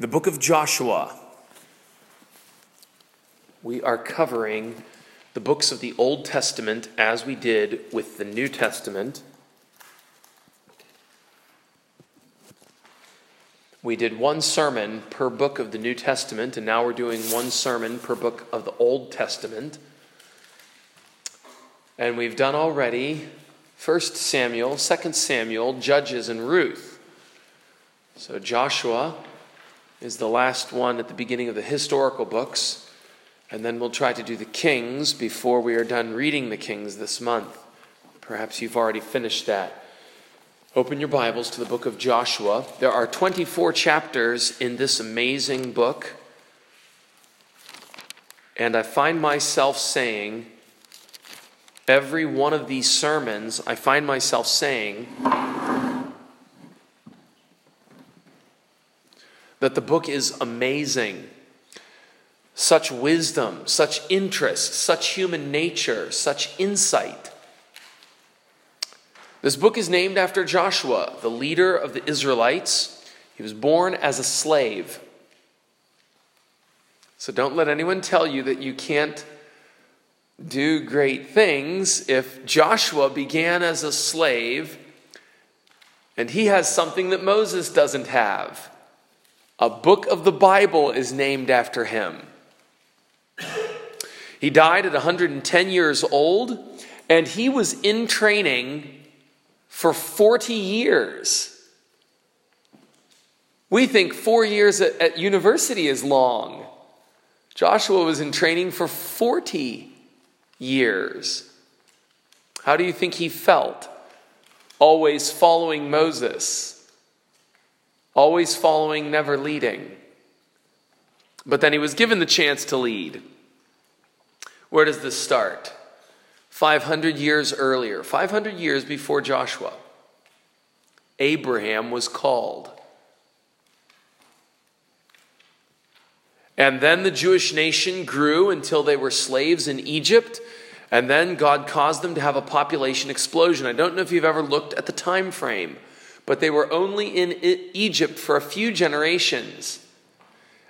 The book of Joshua. We are covering the books of the Old Testament as we did with the New Testament. We did one sermon per book of the New Testament, and now we're doing one sermon per book of the Old Testament. And we've done already 1 Samuel, 2 Samuel, Judges, and Ruth. So Joshua is the last one at the beginning of the historical books. And then we'll try to do the Kings before we are done reading the Kings this month. Perhaps you've already finished that. Open your Bibles to the book of Joshua. There are 24 chapters in this amazing book. And I find myself saying, every one of these sermons, I find myself saying, that the book is amazing. Such wisdom, such interest, such human nature, such insight. This book is named after Joshua, the leader of the Israelites. He was born as a slave. So don't let anyone tell you that you can't do great things if Joshua began as a slave and he has something that Moses doesn't have. A book of the Bible is named after him. He died at 110 years old, and he was in training for 40 years. We think four years at, at, university is long. Joshua was in training for 40 years. How do you think he felt? Always following Moses always following, never leading. But then he was given the chance to lead. Where does this start? 500 years earlier, 500 years before Joshua, Abraham was called. And then the Jewish nation grew until they were slaves in Egypt. And then God caused them to have a population explosion. I don't know if you've ever looked at the time frame but they were only in Egypt for a few generations.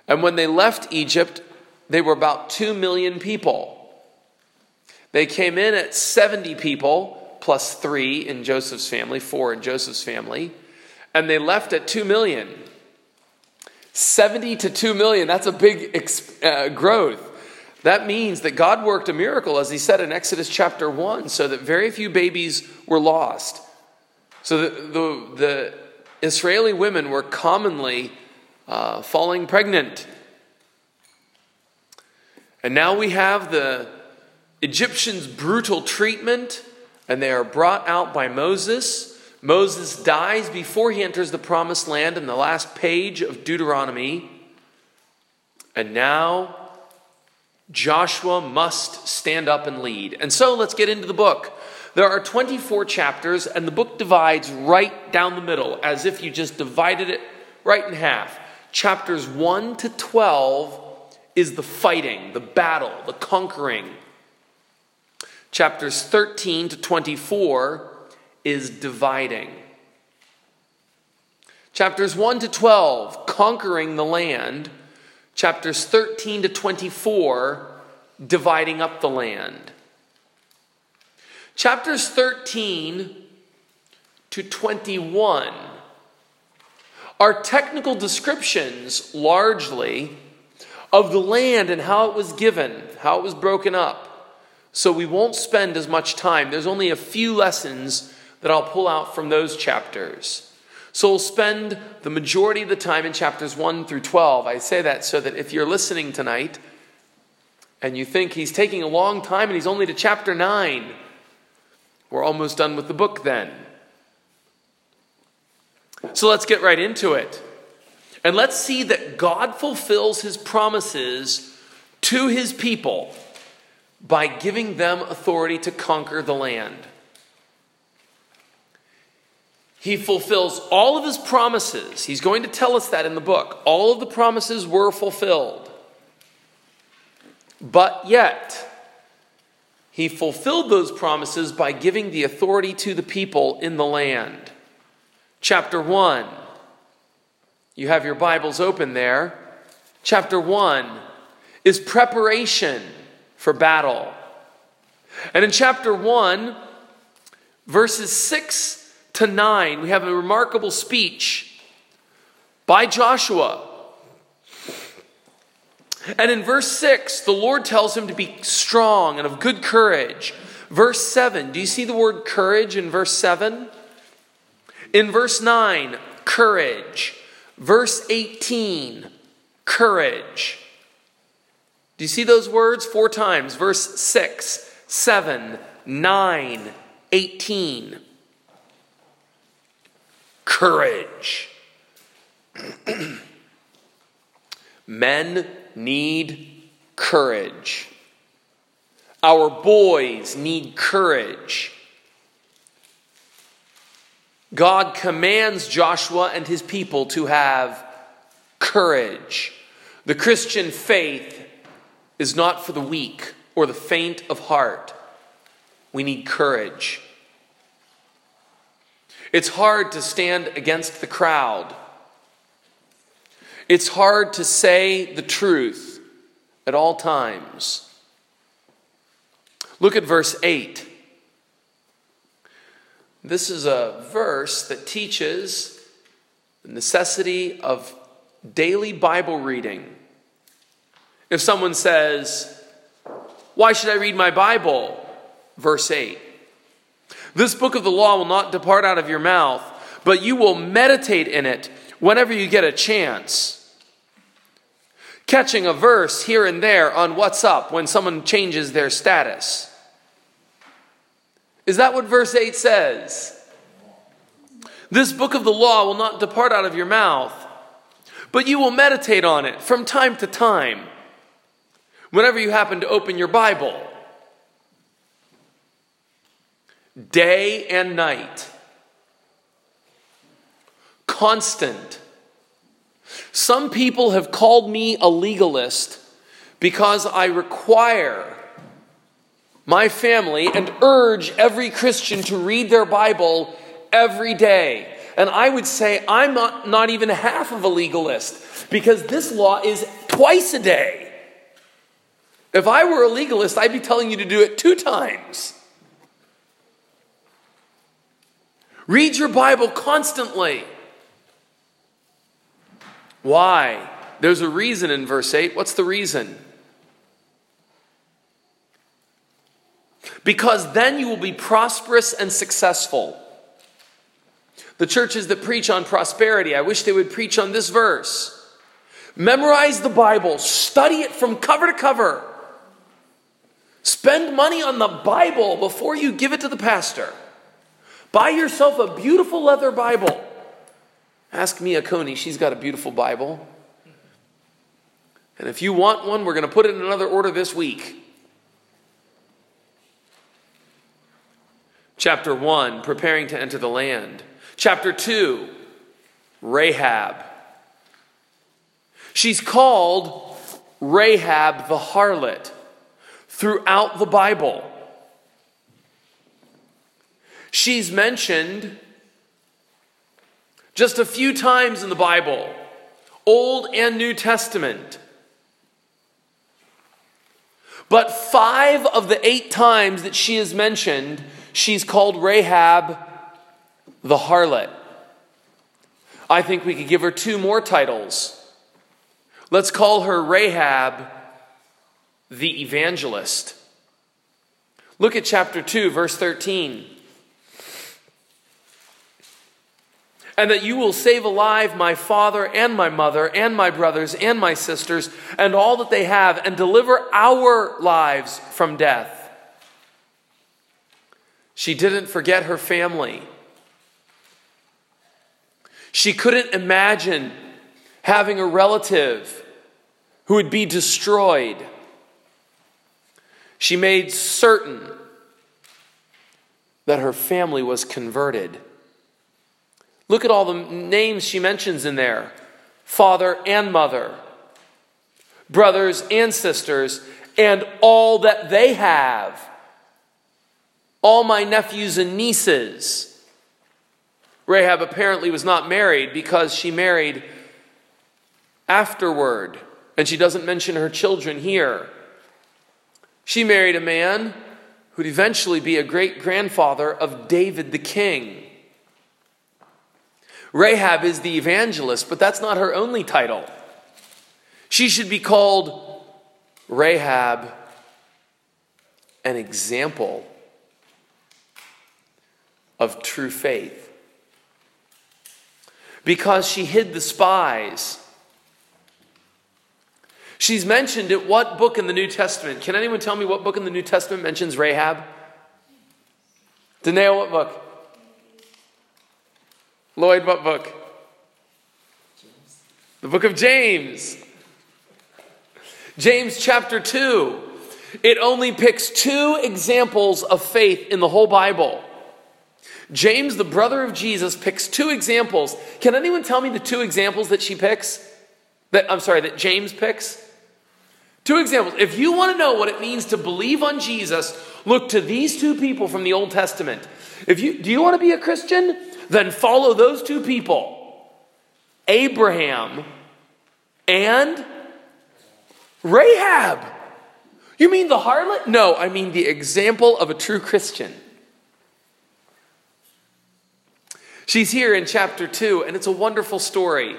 And when they left Egypt, they were about 2 million people. They came in at 70 people, plus three in Joseph's family, four in Joseph's family, and they left at 2 million. 70 to 2 million, that's a big uh, growth. That means that God worked a miracle, as he said in Exodus chapter 1, so that very few babies were lost. So the, the, the Israeli women were commonly uh, falling pregnant. And now we have the Egyptians' brutal treatment, and they are brought out by Moses. Moses dies before he enters the promised land in the last page of Deuteronomy. And now Joshua must stand up and lead. And so let's get into the book. There are 24 chapters, and the book divides right down the middle, as if you just divided it right in half. Chapters 1 to 12 is the fighting, the battle, the conquering. Chapters 13 to 24 is dividing. Chapters 1 to 12, conquering the land. Chapters 13 to 24, dividing up the land. Chapters 13 to 21 are technical descriptions, largely, of the land and how it was given, how it was broken up. So we won't spend as much time. There's only a few lessons that I'll pull out from those chapters. So we'll spend the majority of the time in chapters 1 through 12. I say that so that if you're listening tonight and you think he's taking a long time and he's only to chapter 9, we're almost done with the book then. So let's get right into it. And let's see that God fulfills his promises to his people by giving them authority to conquer the land. He fulfills all of his promises. He's going to tell us that in the book. All of the promises were fulfilled. But yet, he fulfilled those promises by giving the authority to the people in the land. Chapter 1 You have your Bibles open there. Chapter 1 is preparation for battle. And in chapter 1, verses 6 to 9, we have a remarkable speech by Joshua. And in verse 6, the Lord tells him to be strong and of good courage. Verse 7, do you see the word courage in verse 7? In verse 9, courage. Verse 18, courage. Do you see those words? Four times. Verse 6, 7, 9, 18. Courage. Men need courage. Our boys need courage. God commands Joshua and his people to have courage. The Christian faith is not for the weak or the faint of heart. We need courage. It's hard to stand against the crowd. It's hard to say the truth at all times. Look at verse 8. This is a verse that teaches the necessity of daily Bible reading. If someone says, Why should I read my Bible? Verse 8. This book of the law will not depart out of your mouth, but you will meditate in it whenever you get a chance. Catching a verse here and there on WhatsApp when someone changes their status. Is that what verse 8 says? This book of the law will not depart out of your mouth, but you will meditate on it from time to time, whenever you happen to open your Bible, day and night, constant. Some people have called me a legalist because I require my family and urge every Christian to read their Bible every day. And I would say I'm not, not even half of a legalist because this law is twice a day. If I were a legalist, I'd be telling you to do it two times. Read your Bible constantly. Why? There's a reason in verse 8. What's the reason? because then you will be prosperous and successful. The churches that preach on prosperity, I wish they would preach on this verse. Memorize the Bible, study it from cover to cover. Spend money on the Bible before you give it to the pastor. Buy yourself a beautiful leather Bible. Ask Mia Coney, she's got a beautiful Bible. And if you want one, we're going to put it in another order this week. Chapter 1, preparing to enter the land. Chapter 2, Rahab. She's called Rahab the harlot throughout the Bible. She's mentioned just a few times in the Bible, Old and New Testament. But five of the eight times that she is mentioned, She's called Rahab the harlot. I think we could give her two more titles. Let's call her Rahab the evangelist. Look at chapter 2, verse 13. And that you will save alive my father and my mother and my brothers and my sisters and all that they have, and deliver our lives from death. She didn't forget her family. She couldn't imagine having a relative who would be destroyed. She made certain that her family was converted. Look at all the names she mentions in there father and mother, brothers and sisters, and all that they have all my nephews and nieces. Rahab apparently was not married because she married afterward. And she doesn't mention her children here. She married a man who'd eventually be a great grandfather of David the king. Rahab is the evangelist, but that's not her only title. She should be called Rahab, an example of true faith. Because she hid the spies. She's mentioned at what book in the New Testament? Can anyone tell me what book in the New Testament mentions Rahab? Danae, what book? Lloyd, what book? The book of James. James chapter 2. It only picks two examples of faith in the whole Bible. James, the brother of Jesus, picks two examples. Can anyone tell me the two examples that she picks? That I'm sorry, that James picks? Two examples. If you want to know what it means to believe on Jesus, look to these two people from the Old Testament. If you do you want to be a Christian? Then follow those two people. Abraham and Rahab. You mean the harlot? No, I mean the example of a true Christian. She's here in chapter 2, and it's a wonderful story.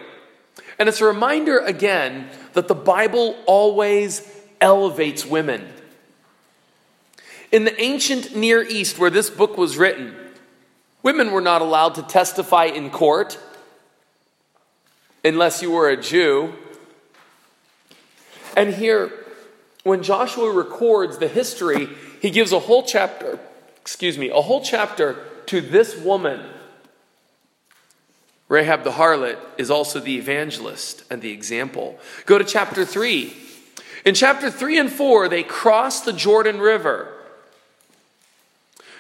And it's a reminder again that the Bible always elevates women. In the ancient Near East, where this book was written, women were not allowed to testify in court unless you were a Jew. And here, when Joshua records the history, he gives a whole chapter, excuse me, a whole chapter to this woman Rahab the harlot is also the evangelist and the example. Go to chapter 3. In chapter 3 and 4, they cross the Jordan River.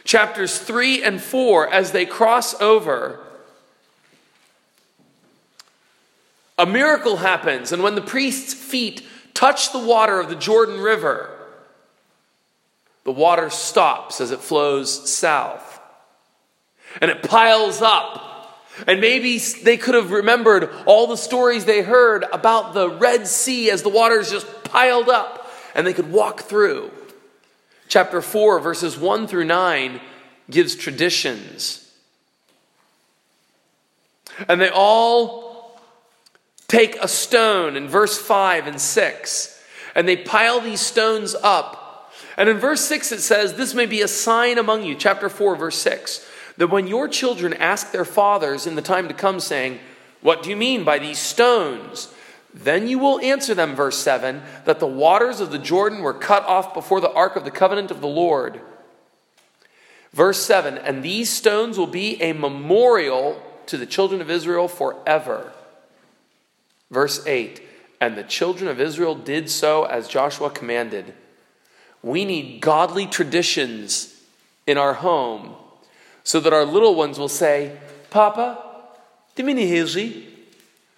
Chapters 3 and 4, as they cross over, a miracle happens. And when the priest's feet touch the water of the Jordan River, the water stops as it flows south. And it piles up and maybe they could have remembered all the stories they heard about the Red Sea as the waters just piled up and they could walk through. Chapter 4, verses 1 through 9, gives traditions. And they all take a stone in verse 5 and 6, and they pile these stones up. And in verse 6, it says, This may be a sign among you. Chapter 4, verse 6 that when your children ask their fathers in the time to come, saying, What do you mean by these stones? Then you will answer them, verse 7, that the waters of the Jordan were cut off before the ark of the covenant of the Lord. Verse 7, and these stones will be a memorial to the children of Israel forever. Verse 8, and the children of Israel did so as Joshua commanded. We need godly traditions in our home so that our little ones will say, Papa, timini hilji,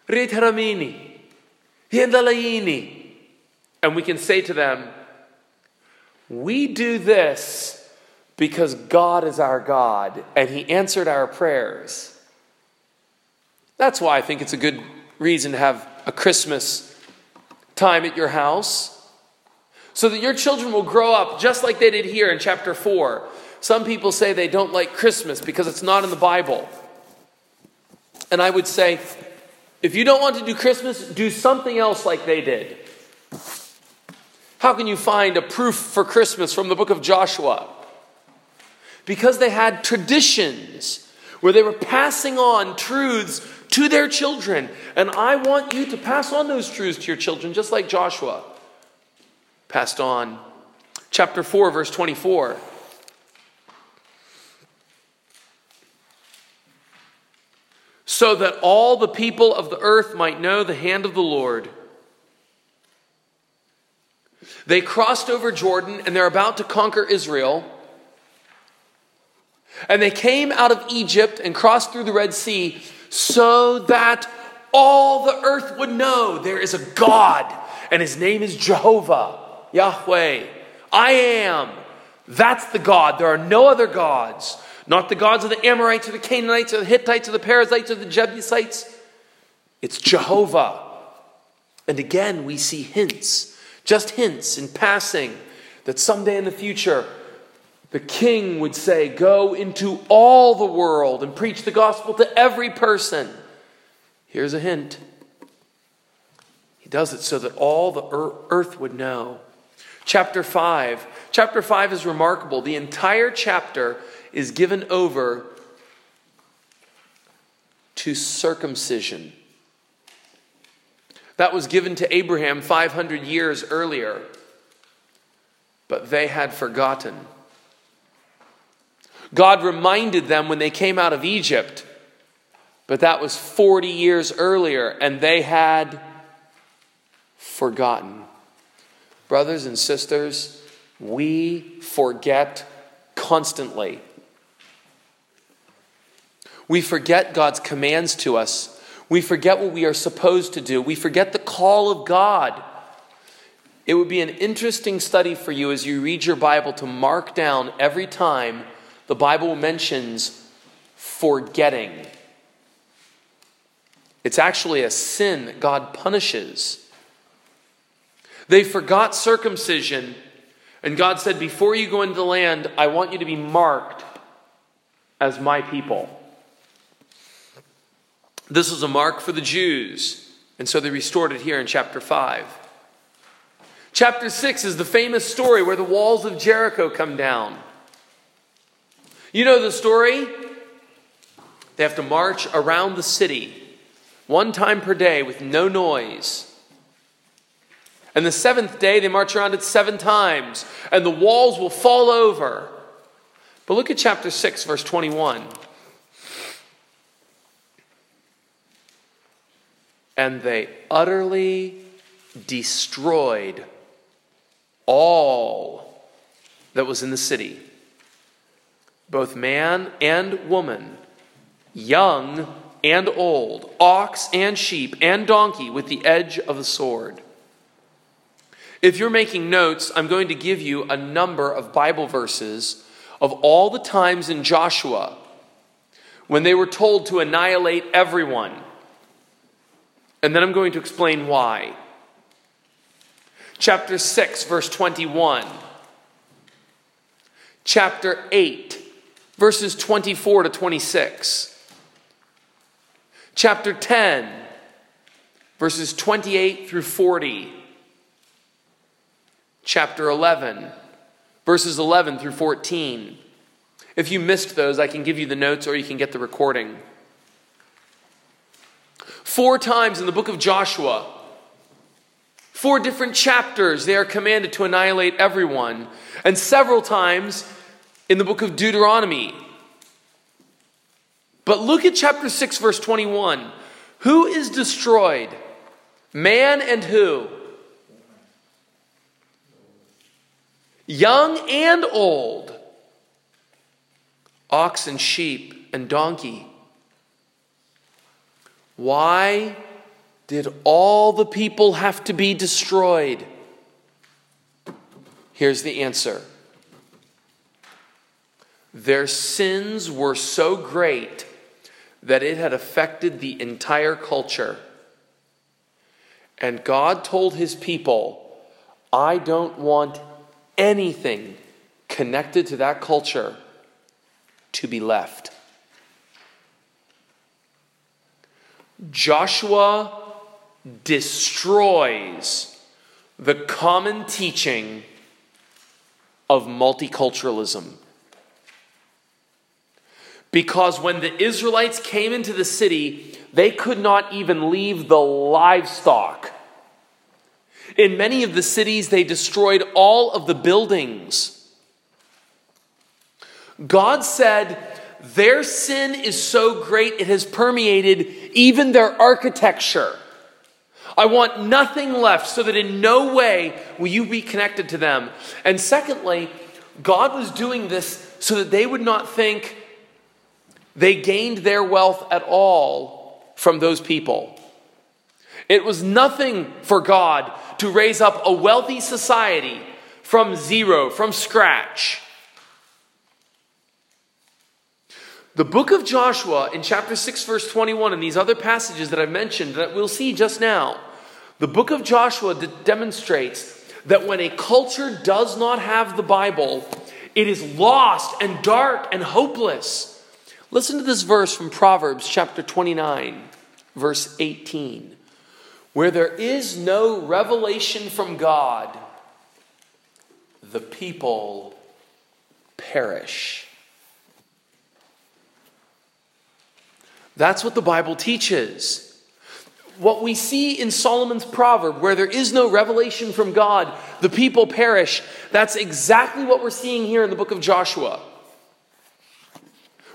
retaramini, And we can say to them, We do this because God is our God and He answered our prayers. That's why I think it's a good reason to have a Christmas time at your house so that your children will grow up just like they did here in chapter 4 some people say they don't like Christmas because it's not in the Bible. And I would say, if you don't want to do Christmas, do something else like they did. How can you find a proof for Christmas from the book of Joshua? Because they had traditions where they were passing on truths to their children. And I want you to pass on those truths to your children, just like Joshua passed on. Chapter 4, verse 24. So that all the people of the earth might know the hand of the Lord. They crossed over Jordan and they're about to conquer Israel. And they came out of Egypt and crossed through the Red Sea so that all the earth would know there is a God and his name is Jehovah, Yahweh. I am. That's the God. There are no other gods. Not the gods of the Amorites or the Canaanites or the Hittites or the Perizzites or the Jebusites. It's Jehovah. And again, we see hints, just hints in passing, that someday in the future, the king would say, Go into all the world and preach the gospel to every person. Here's a hint. He does it so that all the earth would know. Chapter 5. Chapter 5 is remarkable. The entire chapter is given over to circumcision. That was given to Abraham 500 years earlier, but they had forgotten. God reminded them when they came out of Egypt, but that was 40 years earlier, and they had forgotten. Brothers and sisters, we forget constantly. We forget God's commands to us. We forget what we are supposed to do. We forget the call of God. It would be an interesting study for you as you read your Bible to mark down every time the Bible mentions forgetting. It's actually a sin that God punishes. They forgot circumcision, and God said, Before you go into the land, I want you to be marked as my people. This was a mark for the Jews, and so they restored it here in chapter 5. Chapter 6 is the famous story where the walls of Jericho come down. You know the story? They have to march around the city one time per day with no noise. And the seventh day, they march around it seven times, and the walls will fall over. But look at chapter 6, verse 21. And they utterly destroyed all that was in the city, both man and woman, young and old, ox and sheep and donkey, with the edge of the sword. If you're making notes, I'm going to give you a number of Bible verses of all the times in Joshua when they were told to annihilate everyone and then I'm going to explain why. Chapter 6, verse 21. Chapter 8, verses 24 to 26. Chapter 10, verses 28 through 40. Chapter 11, verses 11 through 14. If you missed those, I can give you the notes or you can get the recording. Four times in the book of Joshua, four different chapters, they are commanded to annihilate everyone. And several times in the book of Deuteronomy. But look at chapter 6, verse 21. Who is destroyed? Man and who? Young and old. Ox and sheep and donkey. Why did all the people have to be destroyed? Here's the answer their sins were so great that it had affected the entire culture. And God told his people, I don't want anything connected to that culture to be left. Joshua destroys the common teaching of multiculturalism. Because when the Israelites came into the city, they could not even leave the livestock. In many of the cities, they destroyed all of the buildings. God said, their sin is so great it has permeated even their architecture. I want nothing left so that in no way will you be connected to them. And secondly, God was doing this so that they would not think they gained their wealth at all from those people. It was nothing for God to raise up a wealthy society from zero, from scratch. The book of Joshua in chapter 6, verse 21, and these other passages that I've mentioned that we'll see just now, the book of Joshua de- demonstrates that when a culture does not have the Bible, it is lost and dark and hopeless. Listen to this verse from Proverbs chapter 29, verse 18. Where there is no revelation from God, the people perish. That's what the Bible teaches what we see in Solomon's proverb, where there is no revelation from God, the people perish, that's exactly what we're seeing here in the book of Joshua.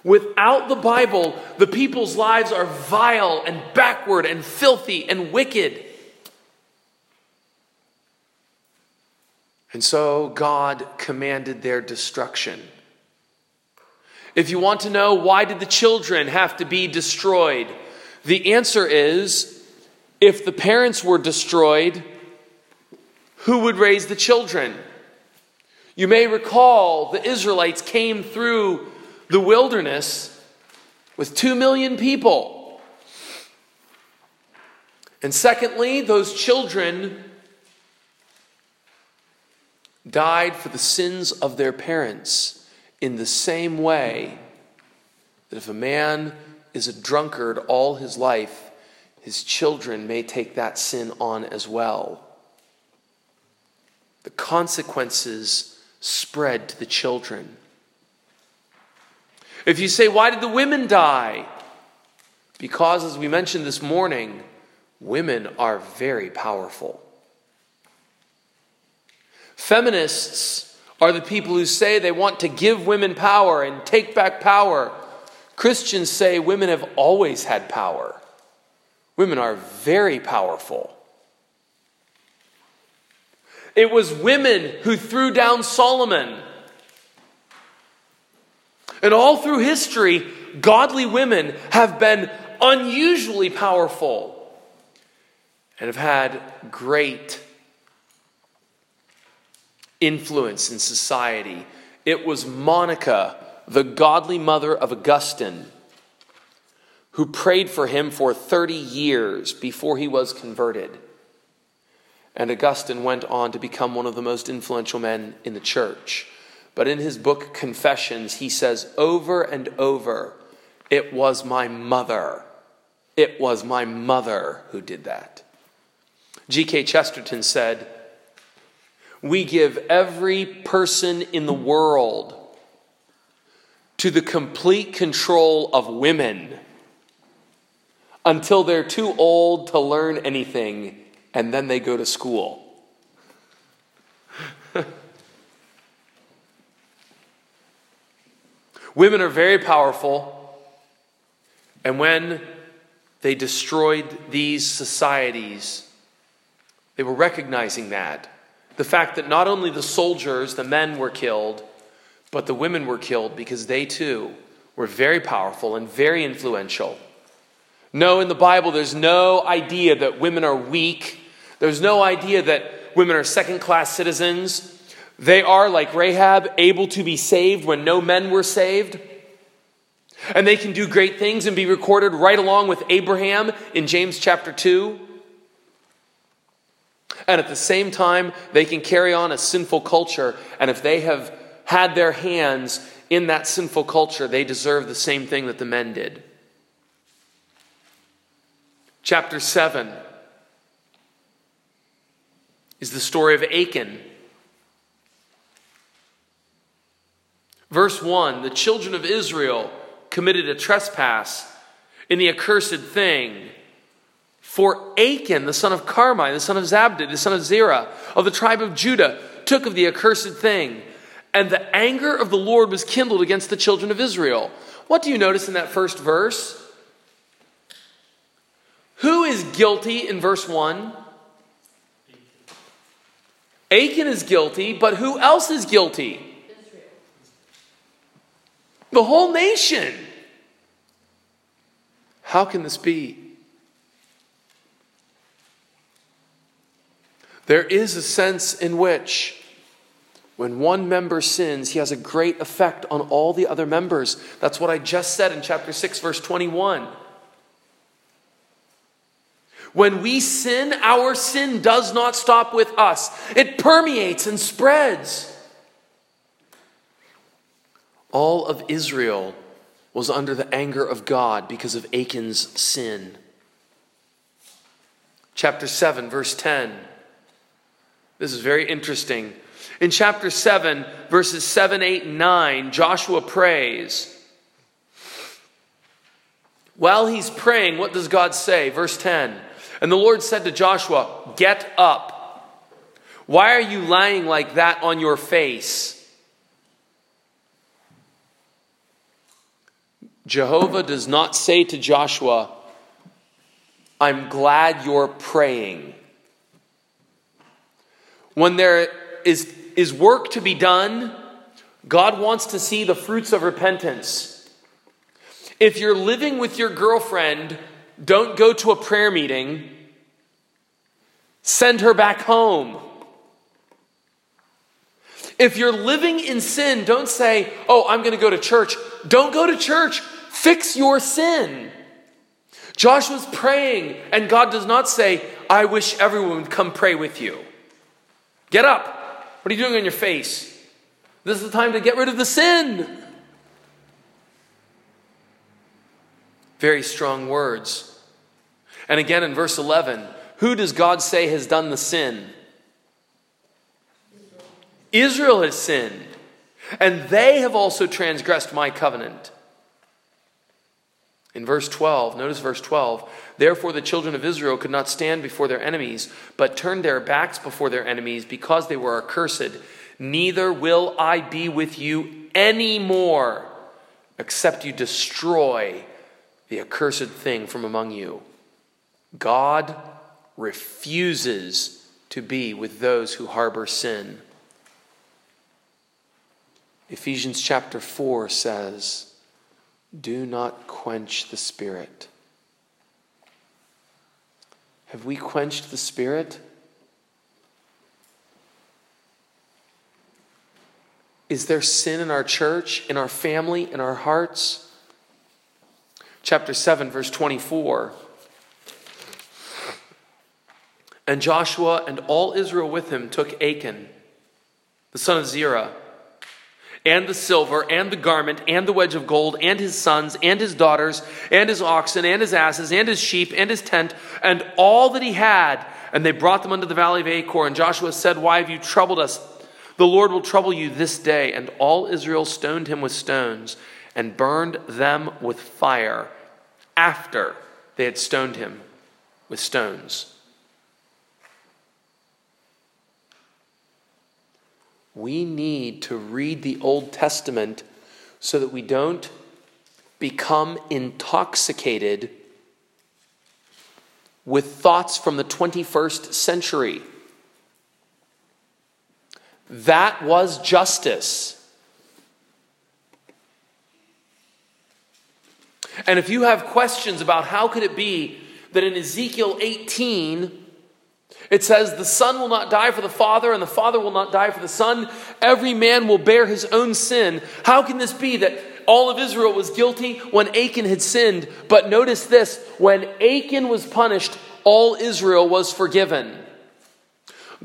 Without the Bible, the people's lives are vile and backward and filthy and wicked. And so God commanded their destruction. If you want to know why did the children have to be destroyed, the answer is if the parents were destroyed, who would raise the children? You may recall the Israelites came through the wilderness with two million people. And secondly, those children died for the sins of their parents in the same way that if a man is a drunkard all his life, his children may take that sin on as well. The consequences spread to the children. If you say, Why did the women die? Because, as we mentioned this morning, women are very powerful. Feminists are the people who say they want to give women power and take back power. Christians say women have always had power. Women are very powerful. It was women who threw down Solomon. And all through history, godly women have been unusually powerful and have had great influence in society. It was Monica, the godly mother of Augustine who prayed for him for 30 years before he was converted. And Augustine went on to become one of the most influential men in the church. But in his book, Confessions, he says over and over, It was my mother. It was my mother who did that. G.K. Chesterton said, We give every person in the world to the complete control of women until they're too old to learn anything, and then they go to school. Women are very powerful, and when they destroyed these societies, they were recognizing that. The fact that not only the soldiers, the men were killed, but the women were killed because they too were very powerful and very influential. No, in the Bible, there's no idea that women are weak. There's no idea that women are second class citizens. They are, like Rahab, able to be saved when no men were saved. And they can do great things and be recorded right along with Abraham in James chapter 2. And at the same time, they can carry on a sinful culture. And if they have had their hands in that sinful culture, they deserve the same thing that the men did chapter 7 is the story of Achan. Verse 1 The children of Israel committed a trespass in the accursed thing. For Achan, the son of Carmi, the son of Zabdi, the son of Zerah, of the tribe of Judah, took of the accursed thing. And the anger of the Lord was kindled against the children of Israel. What do you notice in that first verse? Who is guilty in verse 1? Achan is guilty, but who else is guilty? Israel. The whole nation. How can this be? There is a sense in which, when one member sins, he has a great effect on all the other members. That's what I just said in chapter 6, verse 21. When we sin, our sin does not stop with us, it permeates and spreads. All of Israel was under the anger of God because of Achan's sin. Chapter 7, verse 10. This is very interesting. In chapter 7, verses 7, 8, and 9, Joshua prays. While he's praying, what does God say? Verse 10 And the Lord said to Joshua, Get up. Why are you lying like that on your face? Jehovah does not say to Joshua, I'm glad you're praying. When there is, is work to be done, God wants to see the fruits of repentance. If you're living with your girlfriend, don't go to a prayer meeting. Send her back home. If you're living in sin, don't say, Oh, I'm going to go to church. Don't go to church. Fix your sin. Joshua's praying, and God does not say, I wish everyone would come pray with you. Get up. What are you doing on your face? This is the time to get rid of the sin. Very strong words. And again in verse 11, who does God say has done the sin? Israel has sinned, and they have also transgressed my covenant. In verse 12, notice verse 12. Therefore, the children of Israel could not stand before their enemies, but turned their backs before their enemies because they were accursed. Neither will I be with you anymore, except you destroy the accursed thing from among you. God refuses to be with those who harbor sin. Ephesians chapter 4 says, do not quench the Spirit. Have we quenched the Spirit? Is there sin in our church, in our family, in our hearts? Chapter 7, verse 24. And Joshua and all Israel with him took Achan, the son of Zerah and the silver, and the garment, and the wedge of gold, and his sons, and his daughters, and his oxen, and his asses, and his sheep, and his tent, and all that he had. And they brought them unto the valley of Achor. And Joshua said, Why have you troubled us? The Lord will trouble you this day. And all Israel stoned him with stones, and burned them with fire after they had stoned him with stones. We need to read the Old Testament so that we don't become intoxicated with thoughts from the 21st century. That was justice. And if you have questions about how could it be that in Ezekiel 18 it says, The Son will not die for the Father, and the Father will not die for the Son. Every man will bear his own sin. How can this be that all of Israel was guilty when Achan had sinned? But notice this when Achan was punished, all Israel was forgiven.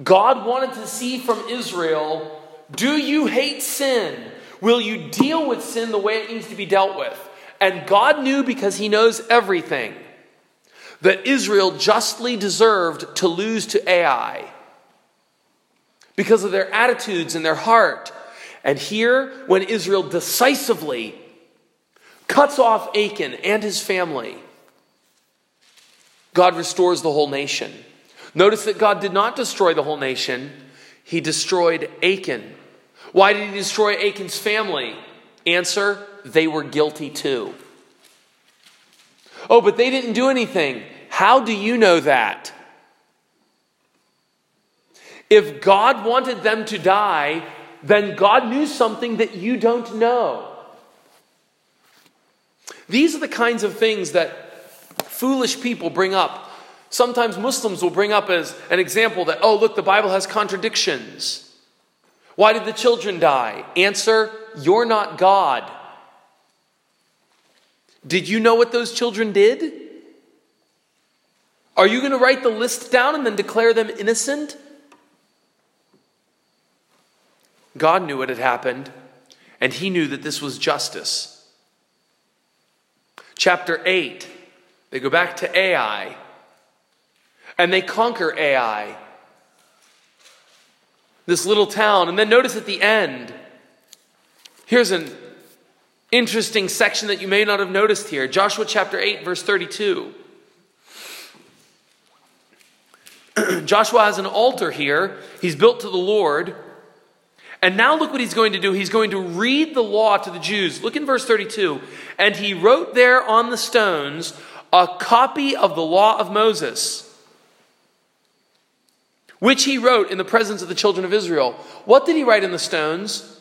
God wanted to see from Israel do you hate sin? Will you deal with sin the way it needs to be dealt with? And God knew because He knows everything that Israel justly deserved to lose to Ai because of their attitudes and their heart. And here, when Israel decisively cuts off Achan and his family, God restores the whole nation. Notice that God did not destroy the whole nation, He destroyed Achan. Why did He destroy Achan's family? Answer they were guilty too. Oh, but they didn't do anything. How do you know that? If God wanted them to die, then God knew something that you don't know. These are the kinds of things that foolish people bring up. Sometimes Muslims will bring up as an example that, oh, look, the Bible has contradictions. Why did the children die? Answer, you're not God. Did you know what those children did? Are you going to write the list down and then declare them innocent? God knew what had happened, and he knew that this was justice. Chapter 8, they go back to Ai, and they conquer Ai, this little town. And then notice at the end, here's an interesting section that you may not have noticed here Joshua chapter 8, verse 32. Joshua has an altar here, he's built to the Lord. And now look what he's going to do. He's going to read the law to the Jews. Look in verse 32. And he wrote there on the stones a copy of the law of Moses, which he wrote in the presence of the children of Israel. What did he write in the stones?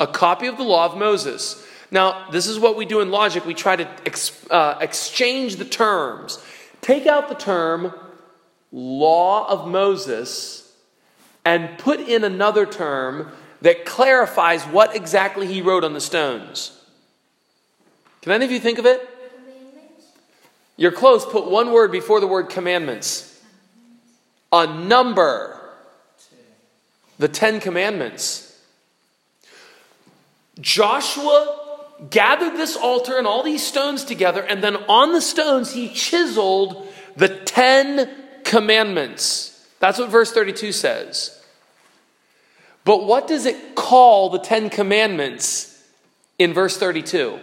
A copy of the law of Moses. Now, this is what we do in logic. We try to ex- uh, exchange the terms. Take out the term law of Moses and put in another term that clarifies what exactly he wrote on the stones. Can any of you think of it? You're close. Put one word before the word commandments. A number. The Ten Commandments. Joshua gathered this altar and all these stones together, and then on the stones he chiseled the Ten Commandments. That's what verse 32 says. But what does it call the Ten Commandments in verse 32?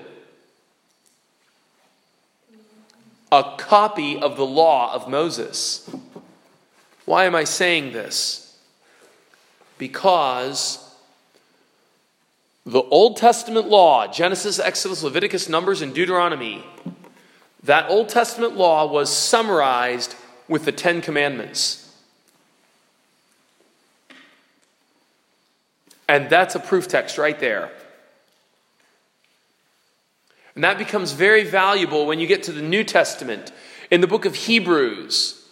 A copy of the law of Moses. Why am I saying this? Because the Old Testament law, Genesis, Exodus, Leviticus, Numbers, and Deuteronomy, that Old Testament law was summarized with the Ten Commandments. And that's a proof text right there. And that becomes very valuable when you get to the New Testament in the book of Hebrews.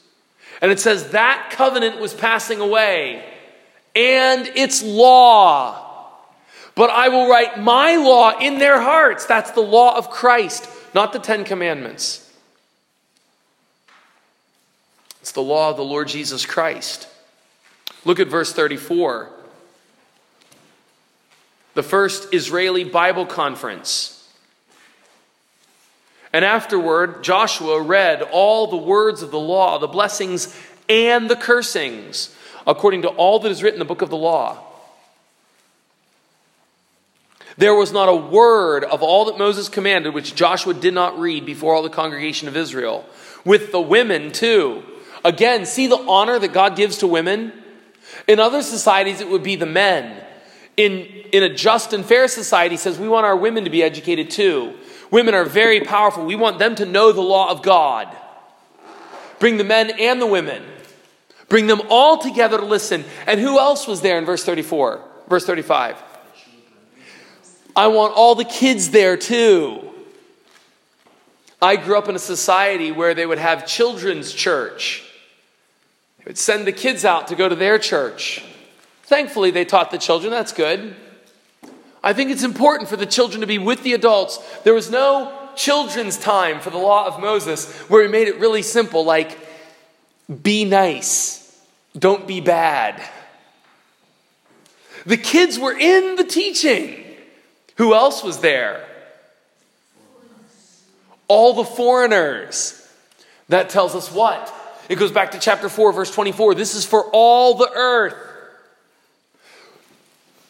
And it says that covenant was passing away and its law. But I will write my law in their hearts. That's the law of Christ, not the Ten Commandments. It's the law of the Lord Jesus Christ. Look at verse 34 the first Israeli Bible conference. And afterward, Joshua read all the words of the law, the blessings and the cursings, according to all that is written in the book of the law. There was not a word of all that Moses commanded which Joshua did not read before all the congregation of Israel. With the women, too. Again, see the honor that God gives to women? In other societies, it would be the men in, in a just and fair society says we want our women to be educated too. Women are very powerful. We want them to know the law of God. Bring the men and the women. Bring them all together to listen. And who else was there in verse 34? Verse 35. I want all the kids there too. I grew up in a society where they would have children's church. They would send the kids out to go to their church. Thankfully, they taught the children. That's good. I think it's important for the children to be with the adults. There was no children's time for the law of Moses where he made it really simple like, be nice, don't be bad. The kids were in the teaching. Who else was there? All the foreigners. That tells us what? It goes back to chapter 4, verse 24. This is for all the earth.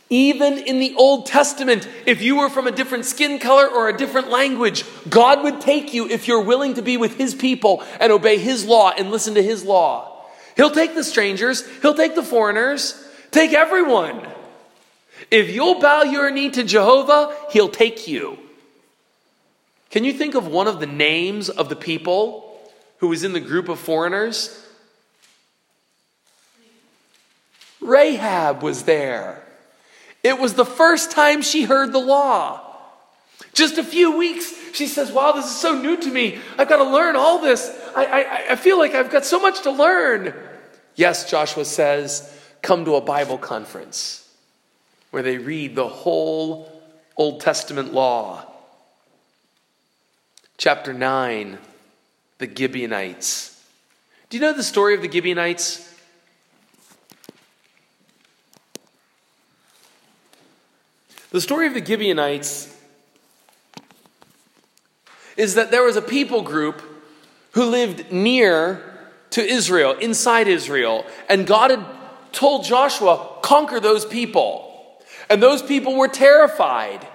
Even in the Old Testament, if you were from a different skin color or a different language, God would take you if you're willing to be with His people and obey His law and listen to His law. He'll take the strangers, He'll take the foreigners, take everyone. If you'll bow your knee to Jehovah, He'll take you. Can you think of one of the names of the people who was in the group of foreigners? Rahab was there. It was the first time she heard the law. Just a few weeks, she says, Wow, this is so new to me. I've got to learn all this. I, I, I feel like I've got so much to learn. Yes, Joshua says, come to a Bible conference where they read the whole Old Testament law. Chapter 9 The Gibeonites. Do you know the story of the Gibeonites? The story of the Gibeonites is that there was a people group who lived near to Israel, inside Israel, and God had told Joshua, conquer those people. And those people were terrified.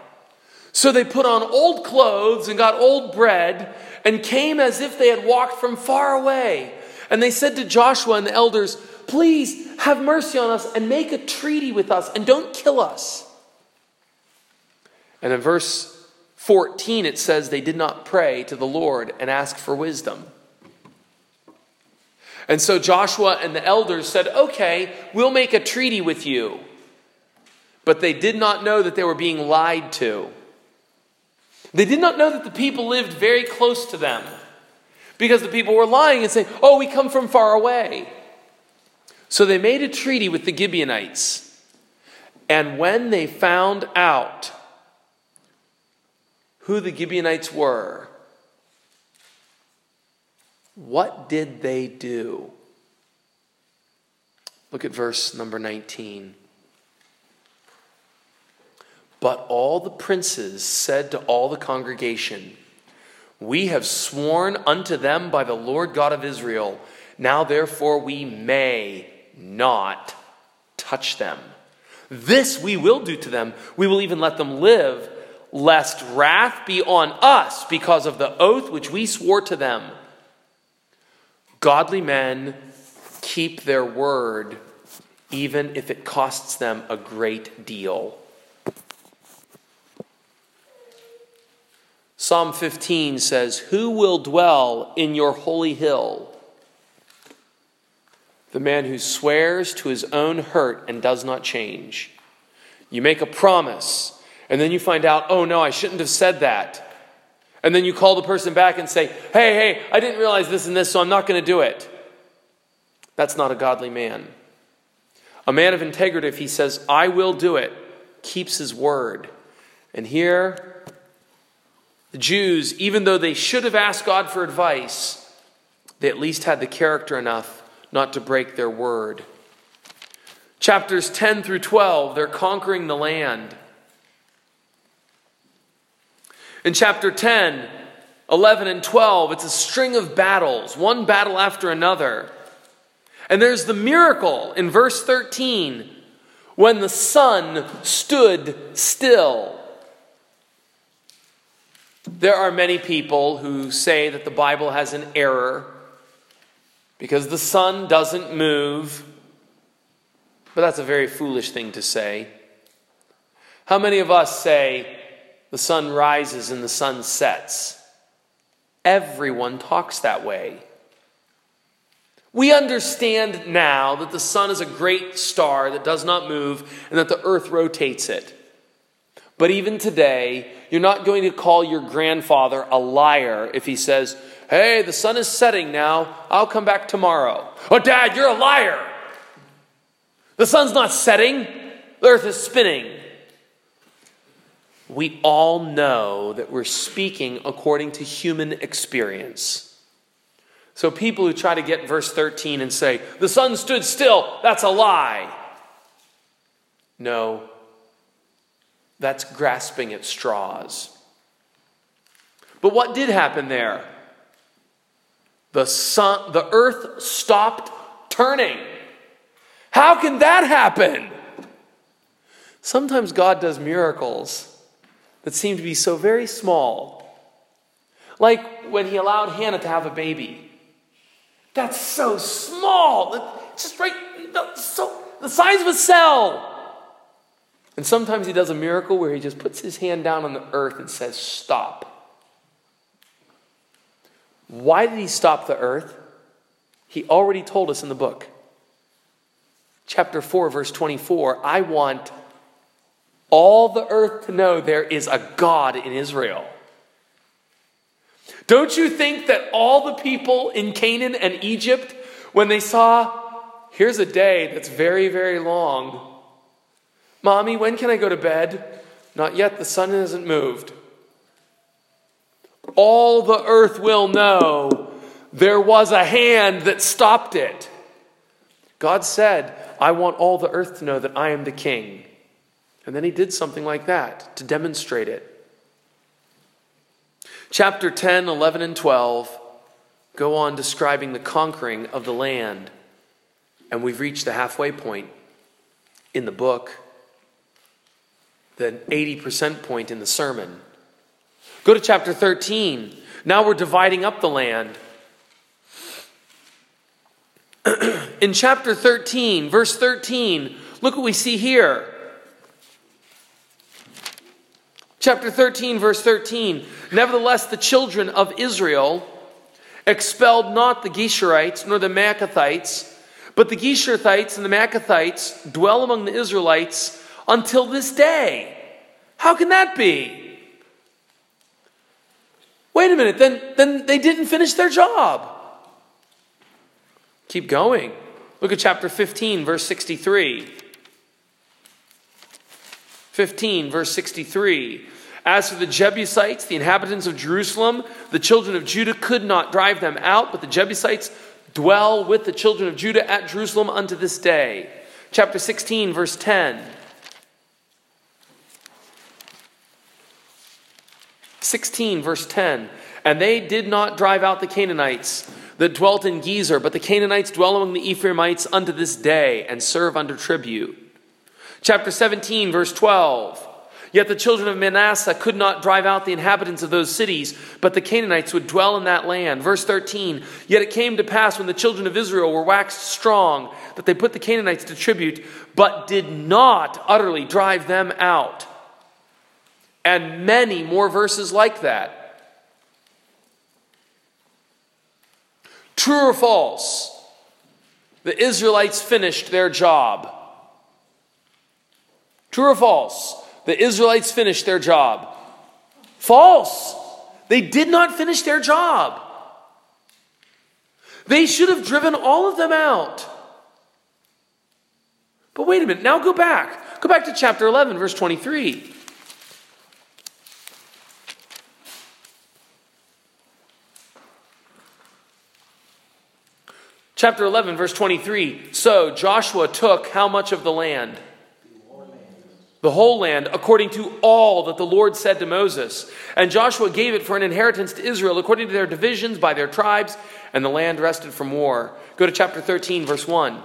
So they put on old clothes and got old bread and came as if they had walked from far away. And they said to Joshua and the elders, Please have mercy on us and make a treaty with us and don't kill us. And in verse 14, it says they did not pray to the Lord and ask for wisdom. And so Joshua and the elders said, Okay, we'll make a treaty with you. But they did not know that they were being lied to. They did not know that the people lived very close to them because the people were lying and saying, Oh, we come from far away. So they made a treaty with the Gibeonites. And when they found out who the Gibeonites were, what did they do? Look at verse number 19. But all the princes said to all the congregation, We have sworn unto them by the Lord God of Israel. Now therefore we may not touch them. This we will do to them. We will even let them live, lest wrath be on us because of the oath which we swore to them. Godly men keep their word, even if it costs them a great deal. Psalm 15 says, Who will dwell in your holy hill? The man who swears to his own hurt and does not change. You make a promise, and then you find out, oh no, I shouldn't have said that. And then you call the person back and say, hey, hey, I didn't realize this and this, so I'm not going to do it. That's not a godly man. A man of integrity, if he says, I will do it, keeps his word. And here, the Jews, even though they should have asked God for advice, they at least had the character enough not to break their word. Chapters 10 through 12, they're conquering the land. In chapter 10, 11, and 12, it's a string of battles, one battle after another. And there's the miracle in verse 13 when the sun stood still. There are many people who say that the Bible has an error because the sun doesn't move. But that's a very foolish thing to say. How many of us say the sun rises and the sun sets? Everyone talks that way. We understand now that the sun is a great star that does not move and that the earth rotates it. But even today, you're not going to call your grandfather a liar if he says, Hey, the sun is setting now. I'll come back tomorrow. Oh, Dad, you're a liar. The sun's not setting, the earth is spinning. We all know that we're speaking according to human experience. So people who try to get verse 13 and say, the sun stood still, that's a lie. No, that's grasping at straws. But what did happen there? The sun, the earth stopped turning. How can that happen? Sometimes God does miracles that seem to be so very small. Like when he allowed Hannah to have a baby. That's so small. It's just right, so the size of a cell. And sometimes he does a miracle where he just puts his hand down on the earth and says, Stop. Why did he stop the earth? He already told us in the book. Chapter 4, verse 24 I want all the earth to know there is a God in Israel. Don't you think that all the people in Canaan and Egypt, when they saw, here's a day that's very, very long, Mommy, when can I go to bed? Not yet, the sun hasn't moved. all the earth will know there was a hand that stopped it. God said, I want all the earth to know that I am the king. And then he did something like that to demonstrate it. Chapter 10, 11, and 12 go on describing the conquering of the land. And we've reached the halfway point in the book, the 80% point in the sermon. Go to chapter 13. Now we're dividing up the land. in chapter 13, verse 13, look what we see here. Chapter 13, verse 13. Nevertheless, the children of Israel expelled not the Geshurites nor the Maacathites, but the Geshurites and the Maacathites dwell among the Israelites until this day. How can that be? Wait a minute, then, then they didn't finish their job. Keep going. Look at chapter 15, verse 63. 15, verse 63. As for the Jebusites, the inhabitants of Jerusalem, the children of Judah could not drive them out, but the Jebusites dwell with the children of Judah at Jerusalem unto this day. Chapter 16, verse 10. 16, verse 10. And they did not drive out the Canaanites that dwelt in Gezer, but the Canaanites dwell among the Ephraimites unto this day and serve under tribute. Chapter 17, verse 12. Yet the children of Manasseh could not drive out the inhabitants of those cities, but the Canaanites would dwell in that land. Verse 13 Yet it came to pass when the children of Israel were waxed strong that they put the Canaanites to tribute, but did not utterly drive them out. And many more verses like that. True or false? The Israelites finished their job. True or false? The Israelites finished their job. False. They did not finish their job. They should have driven all of them out. But wait a minute, now go back. Go back to chapter 11, verse 23. Chapter 11, verse 23. So Joshua took how much of the land? the whole land, according to all that the Lord said to Moses. And Joshua gave it for an inheritance to Israel, according to their divisions by their tribes, and the land rested from war. Go to chapter 13, verse 1.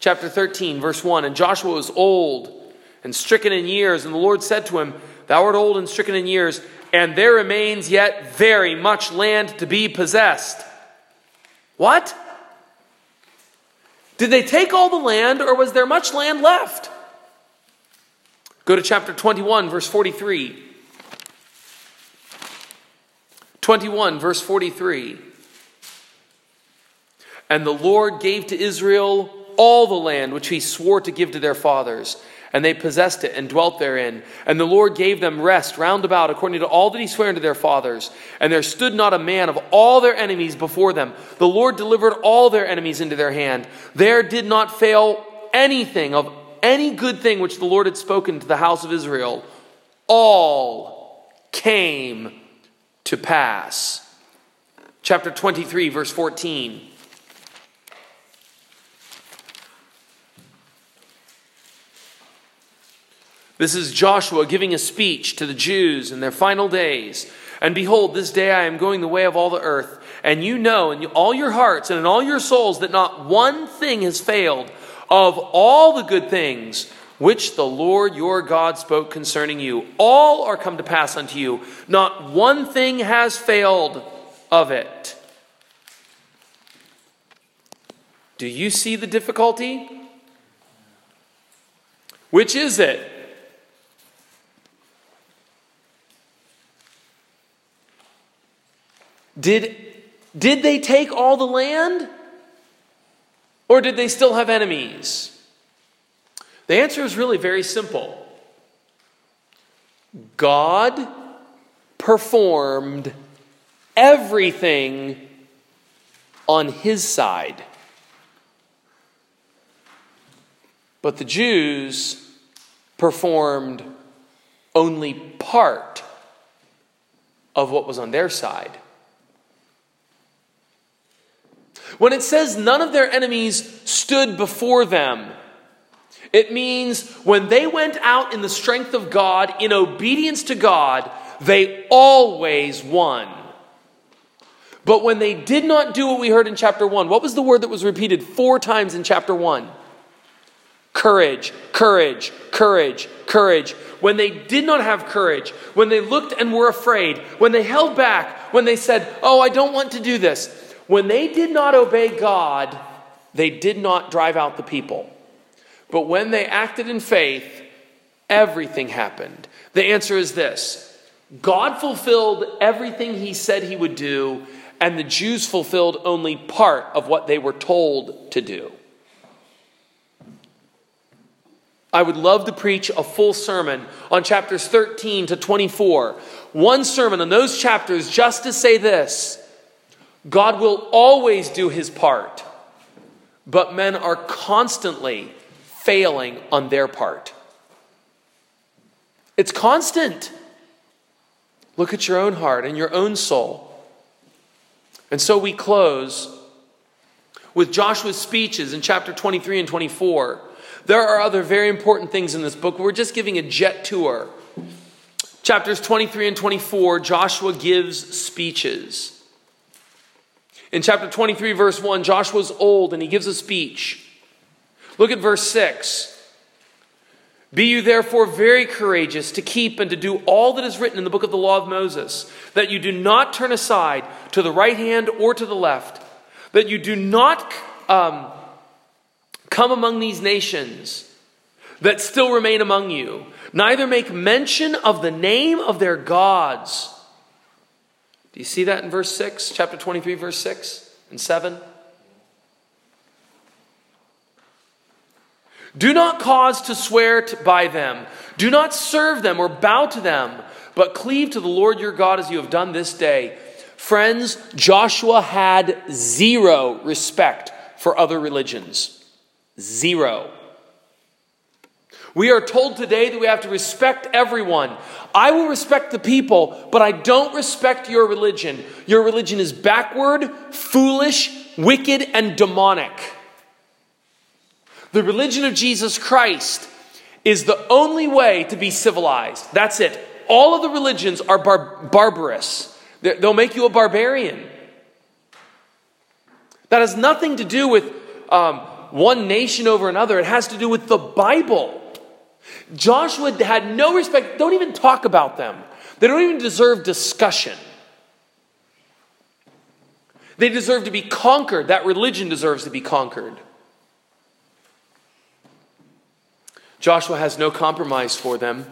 Chapter 13, verse 1. And Joshua was old and stricken in years, and the Lord said to him, Thou art old and stricken in years, and there remains yet very much land to be possessed. What? Did they take all the land, or was there much land left? Go to chapter 21, verse 43. 21, verse 43. And the Lord gave to Israel all the land which he swore to give to their fathers. And they possessed it and dwelt therein. And the Lord gave them rest round about according to all that he sware unto their fathers. And there stood not a man of all their enemies before them. The Lord delivered all their enemies into their hand. There did not fail anything of any good thing which the Lord had spoken to the house of Israel, all came to pass. Chapter 23, verse 14. This is Joshua giving a speech to the Jews in their final days. And behold, this day I am going the way of all the earth. And you know in all your hearts and in all your souls that not one thing has failed of all the good things which the Lord your God spoke concerning you. All are come to pass unto you. Not one thing has failed of it. Do you see the difficulty? Which is it? Did, did they take all the land? Or did they still have enemies? The answer is really very simple God performed everything on his side. But the Jews performed only part of what was on their side. When it says none of their enemies stood before them, it means when they went out in the strength of God, in obedience to God, they always won. But when they did not do what we heard in chapter 1, what was the word that was repeated four times in chapter 1? Courage, courage, courage, courage. When they did not have courage, when they looked and were afraid, when they held back, when they said, Oh, I don't want to do this, when they did not obey God, they did not drive out the people. But when they acted in faith, everything happened. The answer is this God fulfilled everything he said he would do, and the Jews fulfilled only part of what they were told to do. I would love to preach a full sermon on chapters 13 to 24. One sermon on those chapters just to say this God will always do his part, but men are constantly failing on their part. It's constant. Look at your own heart and your own soul. And so we close with Joshua's speeches in chapter 23 and 24. There are other very important things in this book. We're just giving a jet tour. Chapters 23 and 24, Joshua gives speeches. In chapter 23, verse 1, Joshua's old and he gives a speech. Look at verse 6. Be you therefore very courageous to keep and to do all that is written in the book of the law of Moses, that you do not turn aside to the right hand or to the left, that you do not um, come among these nations that still remain among you, neither make mention of the name of their gods do you see that in verse 6, chapter 23, verse 6 and 7? Do not cause to swear to, by them. Do not serve them or bow to them, but cleave to the Lord your God as you have done this day. Friends, Joshua had zero respect for other religions. Zero. We are told today that we have to respect everyone. I will respect the people, but I don't respect your religion. Your religion is backward, foolish, wicked, and demonic. The religion of Jesus Christ is the only way to be civilized. That's it. All of the religions are bar- barbarous, they'll make you a barbarian. That has nothing to do with um, one nation over another, it has to do with the Bible. Joshua had no respect. Don't even talk about them. They don't even deserve discussion. They deserve to be conquered. That religion deserves to be conquered. Joshua has no compromise for them.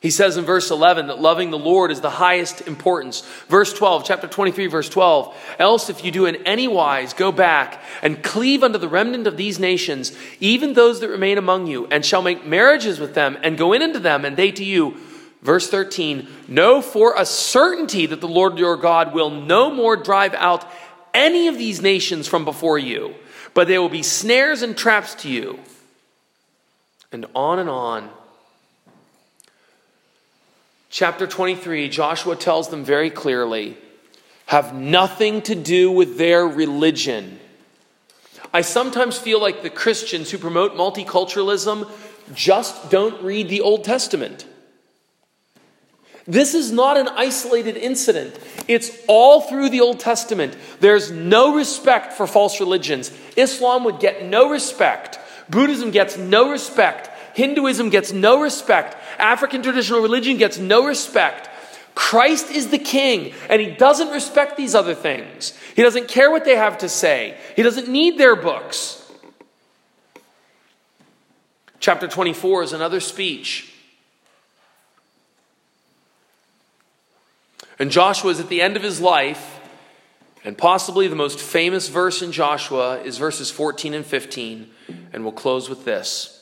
He says in verse 11 that loving the Lord is the highest importance. Verse 12, chapter 23, verse 12. Else, if you do in any wise, go back and cleave unto the remnant of these nations, even those that remain among you, and shall make marriages with them, and go in unto them, and they to you. Verse 13, know for a certainty that the Lord your God will no more drive out any of these nations from before you, but they will be snares and traps to you. And on and on chapter 23, Joshua tells them very clearly have nothing to do with their religion. I sometimes feel like the Christians who promote multiculturalism just don't read the Old Testament. This is not an isolated incident. It's all through the Old Testament. There's no respect for false religions. Islam would get no respect. Buddhism gets no respect. Hinduism gets no respect. African traditional religion gets no respect. Christ is the king, and he doesn't respect these other things. He doesn't care what they have to say, he doesn't need their books. Chapter 24 is another speech. And Joshua is at the end of his life, and possibly the most famous verse in Joshua is verses 14 and 15. And we'll close with this.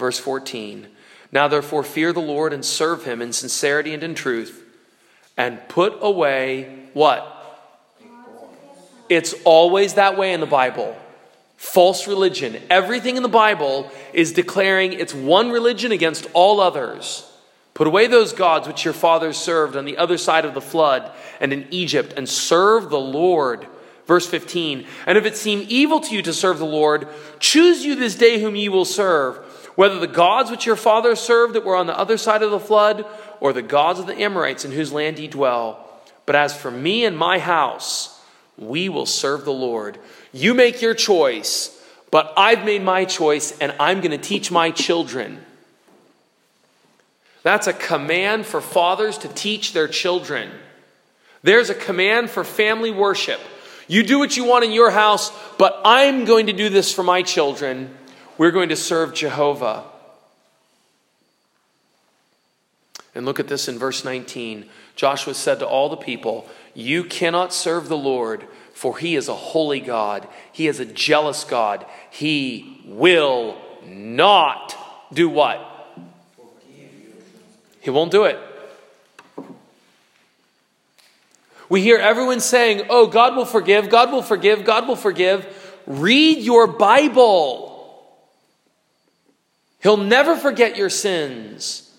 Verse 14 Now therefore fear the Lord and serve him in sincerity and in truth, and put away what? It's always that way in the Bible. False religion. Everything in the Bible is declaring it's one religion against all others. Put away those gods which your fathers served on the other side of the flood and in Egypt, and serve the Lord. Verse 15 And if it seem evil to you to serve the Lord, choose you this day whom ye will serve, whether the gods which your fathers served that were on the other side of the flood, or the gods of the Amorites in whose land ye dwell. But as for me and my house, we will serve the Lord. You make your choice, but I've made my choice, and I'm going to teach my children. That's a command for fathers to teach their children. There's a command for family worship. You do what you want in your house, but I'm going to do this for my children. We're going to serve Jehovah. And look at this in verse 19. Joshua said to all the people, You cannot serve the Lord, for he is a holy God. He is a jealous God. He will not do what? He won't do it. We hear everyone saying, Oh, God will forgive, God will forgive, God will forgive. Read your Bible. He'll never forget your sins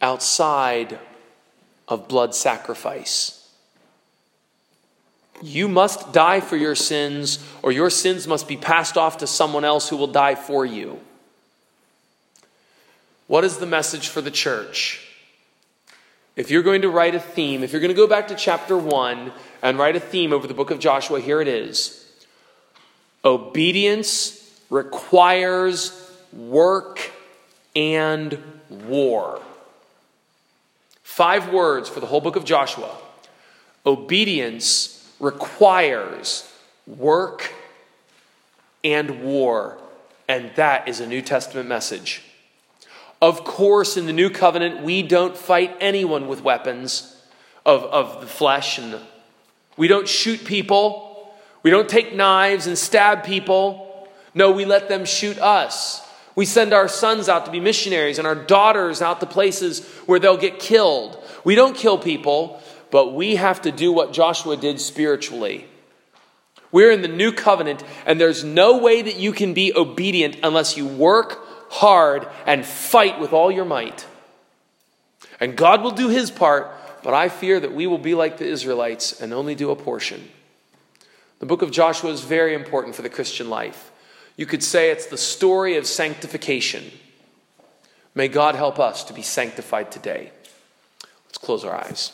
outside of blood sacrifice. You must die for your sins, or your sins must be passed off to someone else who will die for you. What is the message for the church? If you're going to write a theme, if you're going to go back to chapter 1 and write a theme over the book of Joshua, here it is Obedience requires work and war. Five words for the whole book of Joshua. Obedience requires work and war. And that is a New Testament message. Of course, in the new covenant, we don't fight anyone with weapons of, of the flesh. And we don't shoot people. We don't take knives and stab people. No, we let them shoot us. We send our sons out to be missionaries and our daughters out to places where they'll get killed. We don't kill people, but we have to do what Joshua did spiritually. We're in the new covenant, and there's no way that you can be obedient unless you work hard and fight with all your might. And God will do his part, but I fear that we will be like the Israelites and only do a portion. The book of Joshua is very important for the Christian life. You could say it's the story of sanctification. May God help us to be sanctified today. Let's close our eyes.